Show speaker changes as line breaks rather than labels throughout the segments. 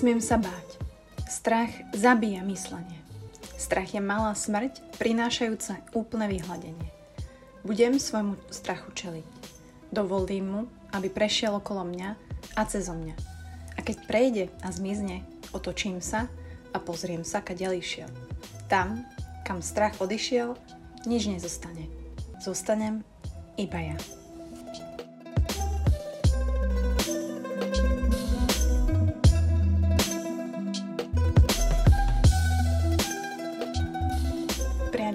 Nesmiem sa báť. Strach zabíja myslenie. Strach je malá smrť, prinášajúca úplné vyhľadenie. Budem svojmu strachu čeliť. Dovolím mu, aby prešiel okolo mňa a cezo mňa. A keď prejde a zmizne, otočím sa a pozriem sa, kade išiel. Tam, kam strach odišiel, nič nezostane. Zostanem iba ja.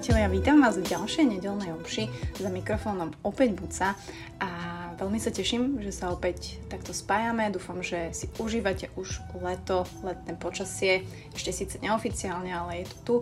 Priatelia, vítam vás v ďalšej nedelnej obši za mikrofónom opäť Buca a veľmi sa teším, že sa opäť takto spájame. Dúfam, že si užívate už leto, letné počasie, ešte síce neoficiálne, ale je to tu.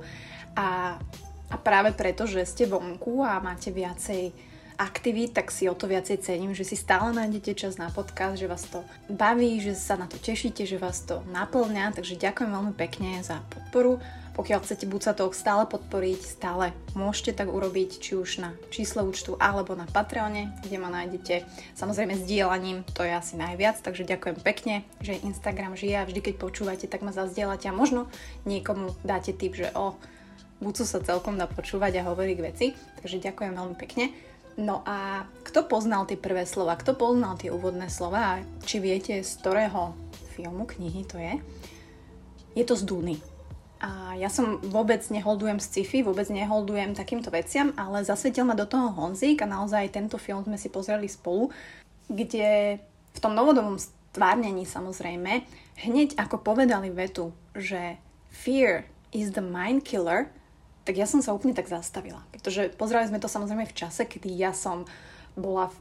A, a práve preto, že ste vonku a máte viacej aktivít, tak si o to viacej cením, že si stále nájdete čas na podcast, že vás to baví, že sa na to tešíte, že vás to naplňa, takže ďakujem veľmi pekne za podporu. Pokiaľ chcete Buca Talk stále podporiť, stále môžete tak urobiť, či už na čísle účtu alebo na Patreone, kde ma nájdete samozrejme s dielaním, to je asi najviac, takže ďakujem pekne, že Instagram žije a vždy keď počúvate, tak ma zazdielate a možno niekomu dáte tip, že o, Bucu sa celkom dá počúvať a hovoriť k veci, takže ďakujem veľmi pekne. No a kto poznal tie prvé slova, kto poznal tie úvodné slova, či viete z ktorého filmu, knihy to je? Je to z Duny. A ja som vôbec neholdujem sci-fi, vôbec neholdujem takýmto veciam, ale zasvetil ma do toho Honzik a naozaj tento film sme si pozreli spolu, kde v tom novodobom stvárnení samozrejme, hneď ako povedali vetu, že fear is the mind killer, tak ja som sa úplne tak zastavila. Pretože pozerali sme to samozrejme v čase, kedy ja som bola v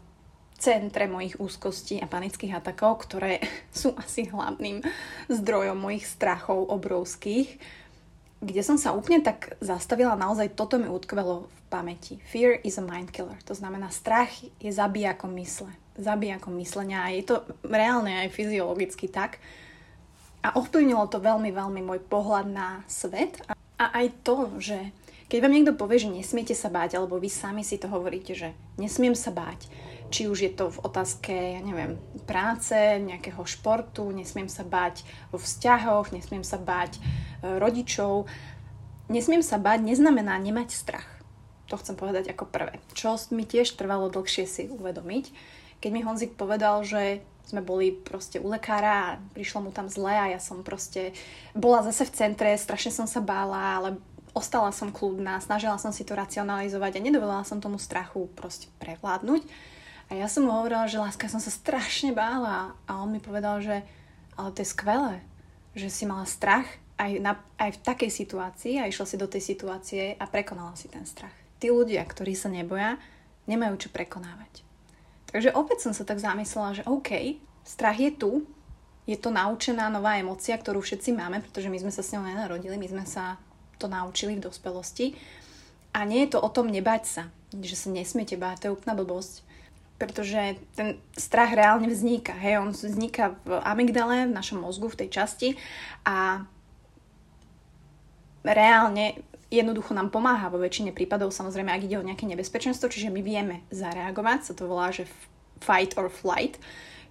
centre mojich úzkostí a panických atakov, ktoré sú asi hlavným zdrojom mojich strachov obrovských, kde som sa úplne tak zastavila, naozaj toto mi utkvelo v pamäti. Fear is a mind killer. To znamená, strach je ako mysle. ako myslenia a je to reálne aj fyziologicky tak. A ovplyvnilo to veľmi, veľmi môj pohľad na svet a a aj to, že keď vám niekto povie, že nesmiete sa báť, alebo vy sami si to hovoríte, že nesmiem sa báť, či už je to v otázke, ja neviem, práce, nejakého športu, nesmiem sa báť vo vzťahoch, nesmiem sa báť e, rodičov. Nesmiem sa báť neznamená nemať strach. To chcem povedať ako prvé. Čo mi tiež trvalo dlhšie si uvedomiť, keď mi Honzik povedal, že sme boli proste u lekára a prišlo mu tam zle a ja som proste bola zase v centre, strašne som sa bála, ale ostala som kľudná, snažila som si to racionalizovať a nedovolila som tomu strachu proste prevládnuť. A ja som mu hovorila, že láska, som sa strašne bála a on mi povedal, že ale to je skvelé, že si mala strach aj, na, aj v takej situácii a išla si do tej situácie a prekonala si ten strach. Tí ľudia, ktorí sa neboja, nemajú čo prekonávať. Takže opäť som sa tak zamyslela, že OK, strach je tu, je to naučená nová emocia, ktorú všetci máme, pretože my sme sa s ňou nenarodili, my sme sa to naučili v dospelosti. A nie je to o tom nebať sa, že sa nesmiete báť, to je úplná blbosť. Pretože ten strach reálne vzniká. Hej, on vzniká v amygdale, v našom mozgu, v tej časti a reálne jednoducho nám pomáha vo väčšine prípadov, samozrejme, ak ide o nejaké nebezpečenstvo, čiže my vieme zareagovať, sa to volá, že fight or flight,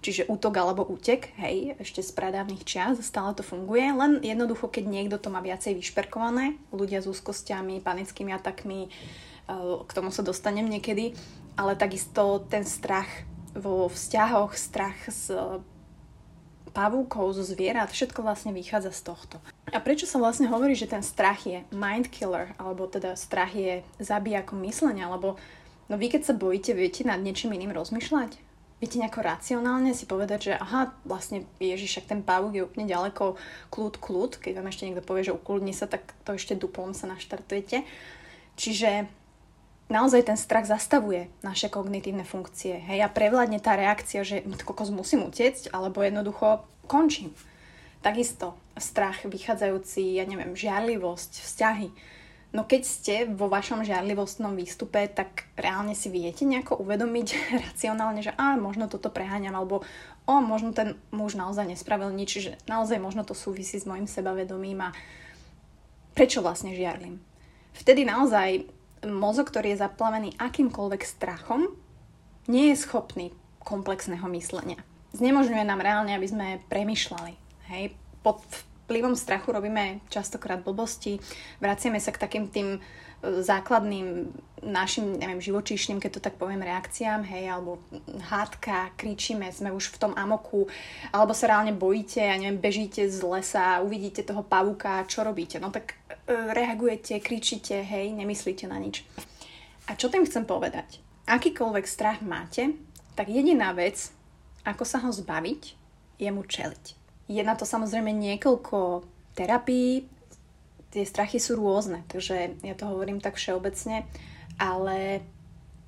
čiže útok alebo útek, hej, ešte z pradávnych čias, stále to funguje, len jednoducho, keď niekto to má viacej vyšperkované, ľudia s úzkosťami, panickými atakmi, eh, k tomu sa dostanem niekedy, ale takisto ten strach vo vzťahoch, strach s pavúkov, zo zvierat, všetko vlastne vychádza z tohto. A prečo sa vlastne hovorí, že ten strach je mind killer, alebo teda strach je ako myslenia, alebo no vy keď sa bojíte, viete nad niečím iným rozmýšľať? Viete nejako racionálne si povedať, že aha, vlastne Ježiš, však ten pavúk je úplne ďaleko, kľud, kľud, keď vám ešte niekto povie, že ukludni sa, tak to ešte duplom sa naštartujete. Čiže naozaj ten strach zastavuje naše kognitívne funkcie. Hej, a prevládne tá reakcia, že kokos musím utiecť, alebo jednoducho končím. Takisto strach vychádzajúci, ja neviem, žiarlivosť, vzťahy. No keď ste vo vašom žiarlivostnom výstupe, tak reálne si viete nejako uvedomiť racionálne, že a možno toto preháňam, alebo o, možno ten muž naozaj nespravil nič, že naozaj možno to súvisí s mojim sebavedomím a prečo vlastne žiarlim. Vtedy naozaj mozog, ktorý je zaplavený akýmkoľvek strachom, nie je schopný komplexného myslenia. Znemožňuje nám reálne, aby sme premyšľali. Hej? pod vplyvom strachu robíme častokrát blbosti, vraciame sa k takým tým základným našim, neviem, živočíšnym, keď to tak poviem, reakciám, hej, alebo hádka, kričíme, sme už v tom amoku, alebo sa reálne bojíte, ja neviem, bežíte z lesa, uvidíte toho pavuka, čo robíte? No tak e, reagujete, kričíte, hej, nemyslíte na nič. A čo tým chcem povedať? Akýkoľvek strach máte, tak jediná vec, ako sa ho zbaviť, je mu čeliť. Je na to samozrejme niekoľko terapií, tie strachy sú rôzne, takže ja to hovorím tak všeobecne, ale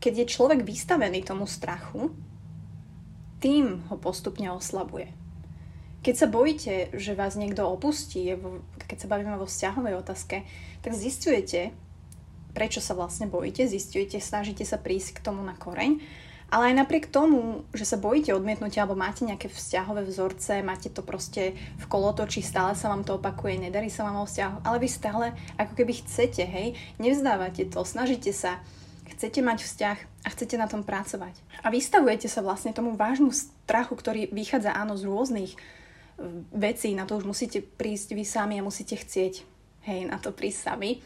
keď je človek vystavený tomu strachu, tým ho postupne oslabuje. Keď sa bojíte, že vás niekto opustí, keď sa bavíme vo vzťahovej otázke, tak zistujete, prečo sa vlastne bojíte, zistujete, snažíte sa prísť k tomu na koreň ale aj napriek tomu, že sa bojíte odmietnutia alebo máte nejaké vzťahové vzorce, máte to proste v kolotoči, stále sa vám to opakuje, nedarí sa vám o vzťahu, ale vy stále ako keby chcete, hej, nevzdávate to, snažíte sa, chcete mať vzťah a chcete na tom pracovať. A vystavujete sa vlastne tomu vážnu strachu, ktorý vychádza áno z rôznych vecí, na to už musíte prísť vy sami a musíte chcieť, hej, na to prísť sami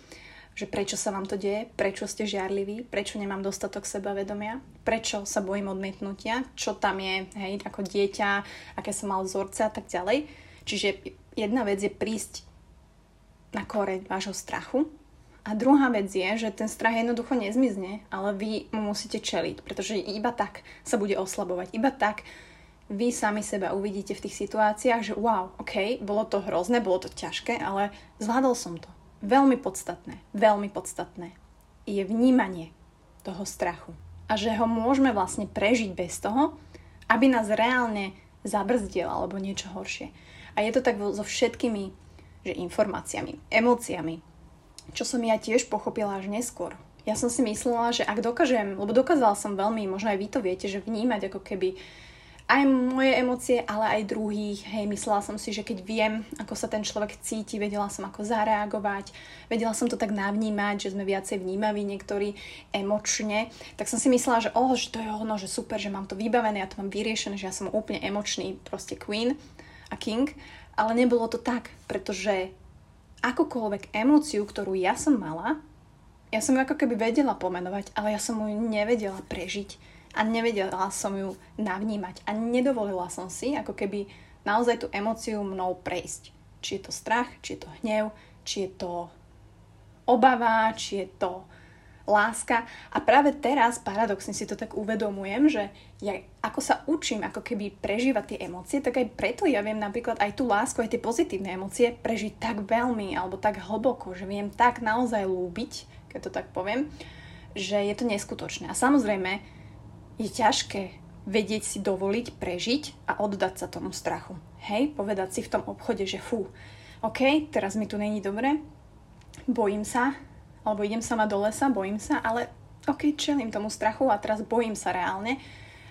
že prečo sa vám to deje, prečo ste žiarliví, prečo nemám dostatok sebavedomia, prečo sa bojím odmietnutia, čo tam je, hej, ako dieťa, aké som mal vzorce a tak ďalej. Čiže jedna vec je prísť na koreň vášho strachu a druhá vec je, že ten strach jednoducho nezmizne, ale vy mu musíte čeliť, pretože iba tak sa bude oslabovať, iba tak vy sami seba uvidíte v tých situáciách, že wow, ok, bolo to hrozné, bolo to ťažké, ale zvládol som to veľmi podstatné, veľmi podstatné je vnímanie toho strachu. A že ho môžeme vlastne prežiť bez toho, aby nás reálne zabrzdil alebo niečo horšie. A je to tak so všetkými že informáciami, emóciami, čo som ja tiež pochopila až neskôr. Ja som si myslela, že ak dokážem, lebo dokázala som veľmi, možno aj vy to viete, že vnímať ako keby aj moje emócie, ale aj druhých. Hej, myslela som si, že keď viem, ako sa ten človek cíti, vedela som ako zareagovať, vedela som to tak navnímať, že sme viacej vnímaví niektorí emočne, tak som si myslela, že oh, že to je ono, že super, že mám to vybavené, ja to mám vyriešené, že ja som úplne emočný proste queen a king, ale nebolo to tak, pretože akúkoľvek emóciu, ktorú ja som mala, ja som ju ako keby vedela pomenovať, ale ja som ju nevedela prežiť a nevedela som ju navnímať a nedovolila som si ako keby naozaj tú emóciu mnou prejsť. Či je to strach, či je to hnev, či je to obava, či je to láska. A práve teraz paradoxne si to tak uvedomujem, že ja ako sa učím ako keby prežívať tie emócie, tak aj preto ja viem napríklad aj tú lásku, aj tie pozitívne emócie prežiť tak veľmi alebo tak hlboko, že viem tak naozaj lúbiť, keď to tak poviem, že je to neskutočné. A samozrejme, je ťažké vedieť si dovoliť prežiť a oddať sa tomu strachu. Hej, povedať si v tom obchode, že fú, OK, teraz mi tu není dobre, bojím sa, alebo idem sama do lesa, bojím sa, ale OK, čelím tomu strachu a teraz bojím sa reálne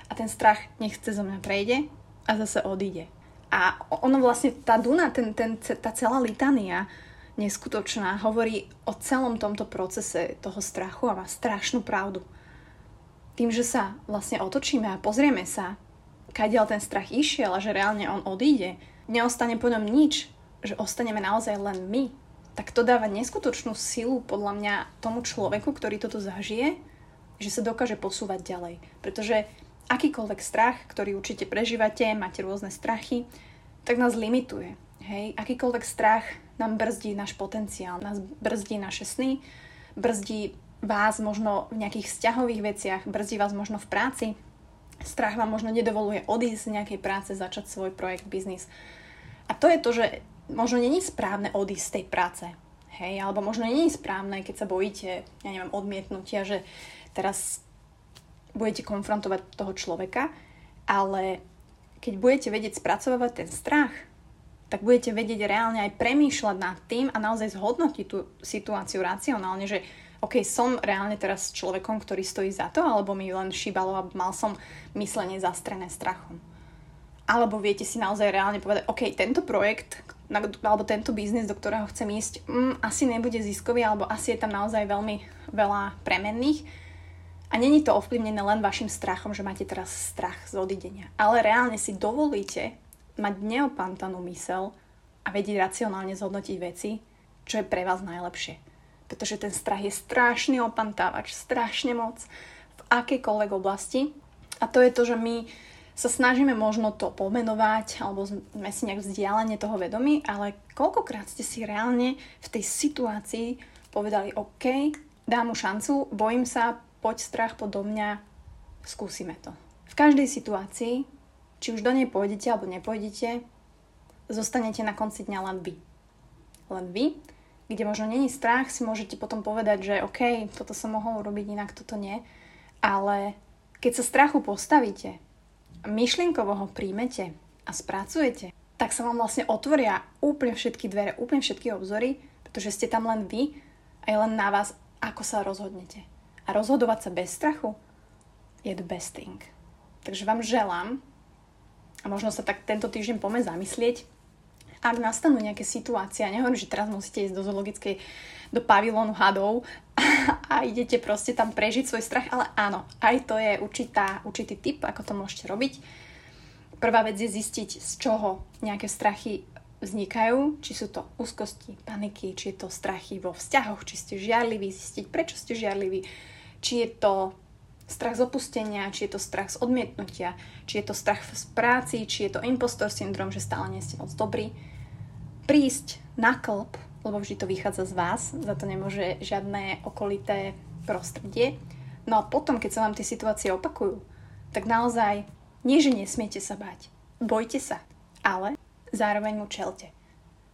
a ten strach nechce zo mňa prejde a zase odíde. A ono vlastne, tá Duna, ten, ten, tá celá litania neskutočná hovorí o celom tomto procese toho strachu a má strašnú pravdu tým, že sa vlastne otočíme a pozrieme sa, kadiaľ ten strach išiel a že reálne on odíde, neostane po ňom nič, že ostaneme naozaj len my, tak to dáva neskutočnú silu podľa mňa tomu človeku, ktorý toto zažije, že sa dokáže posúvať ďalej. Pretože akýkoľvek strach, ktorý určite prežívate, máte rôzne strachy, tak nás limituje. Hej? Akýkoľvek strach nám brzdí náš potenciál, nás brzdí naše sny, brzdí vás možno v nejakých vzťahových veciach, brzdí vás možno v práci, strach vám možno nedovoluje odísť z nejakej práce, začať svoj projekt, biznis. A to je to, že možno není správne odísť z tej práce. Hej, alebo možno není správne, keď sa bojíte, ja neviem, odmietnutia, že teraz budete konfrontovať toho človeka, ale keď budete vedieť spracovať ten strach, tak budete vedieť reálne aj premýšľať nad tým a naozaj zhodnotiť tú situáciu racionálne, že OK, som reálne teraz človekom, ktorý stojí za to, alebo mi len šíbalo a mal som myslenie zastrené strachom. Alebo viete si naozaj reálne povedať, OK, tento projekt alebo tento biznis, do ktorého chcem ísť, mm, asi nebude ziskový, alebo asi je tam naozaj veľmi veľa premenných. A není to ovplyvnené len vašim strachom, že máte teraz strach z odidenia. Ale reálne si dovolíte mať neopantanú mysel a vedieť racionálne zhodnotiť veci, čo je pre vás najlepšie. Pretože ten strach je strašný opantávač, strašne moc v akejkoľvek oblasti. A to je to, že my sa snažíme možno to pomenovať, alebo sme si nejak vzdialenie toho vedomí, ale koľkokrát ste si reálne v tej situácii povedali, OK, dám mu šancu, bojím sa, poď strach do mňa, skúsime to. V každej situácii, či už do nej pôjdete alebo nepôjdete, zostanete na konci dňa len vy. Len vy, kde možno není strach, si môžete potom povedať, že OK, toto som mohol urobiť, inak toto nie. Ale keď sa strachu postavíte myšlienkovo ho príjmete a spracujete, tak sa vám vlastne otvoria úplne všetky dvere, úplne všetky obzory, pretože ste tam len vy a je len na vás, ako sa rozhodnete. A rozhodovať sa bez strachu je the best thing. Takže vám želám, a možno sa tak tento týždeň pome zamyslieť, ak nastanú nejaké situácie, ja nehovorím, že teraz musíte ísť do zoologickej, do pavilónu hadov a idete proste tam prežiť svoj strach, ale áno, aj to je určitá, určitý typ, ako to môžete robiť. Prvá vec je zistiť, z čoho nejaké strachy vznikajú, či sú to úzkosti, paniky, či je to strachy vo vzťahoch, či ste žiarliví, zistiť, prečo ste žiarliví, či je to strach z opustenia, či je to strach z odmietnutia, či je to strach z práci, či je to impostor syndrom, že stále nie ste moc dobrí. Prísť na klb lebo vždy to vychádza z vás, za to nemôže žiadne okolité prostredie. No a potom, keď sa vám tie situácie opakujú, tak naozaj nie, že nesmiete sa bať. Bojte sa, ale zároveň mu čelte.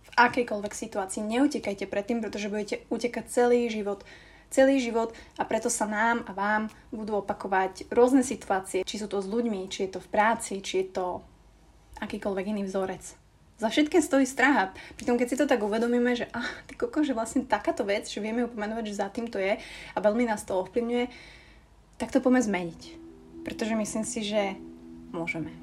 V akejkoľvek situácii neutekajte predtým, pretože budete utekať celý život, celý život a preto sa nám a vám budú opakovať rôzne situácie, či sú to s ľuďmi, či je to v práci, či je to akýkoľvek iný vzorec. Za všetkým stojí strach. A pritom, keď si to tak uvedomíme, že ah, ty koko, že vlastne takáto vec, že vieme ju pomenovať, že za tým to je a veľmi nás to ovplyvňuje, tak to poďme zmeniť. Pretože myslím si, že môžeme.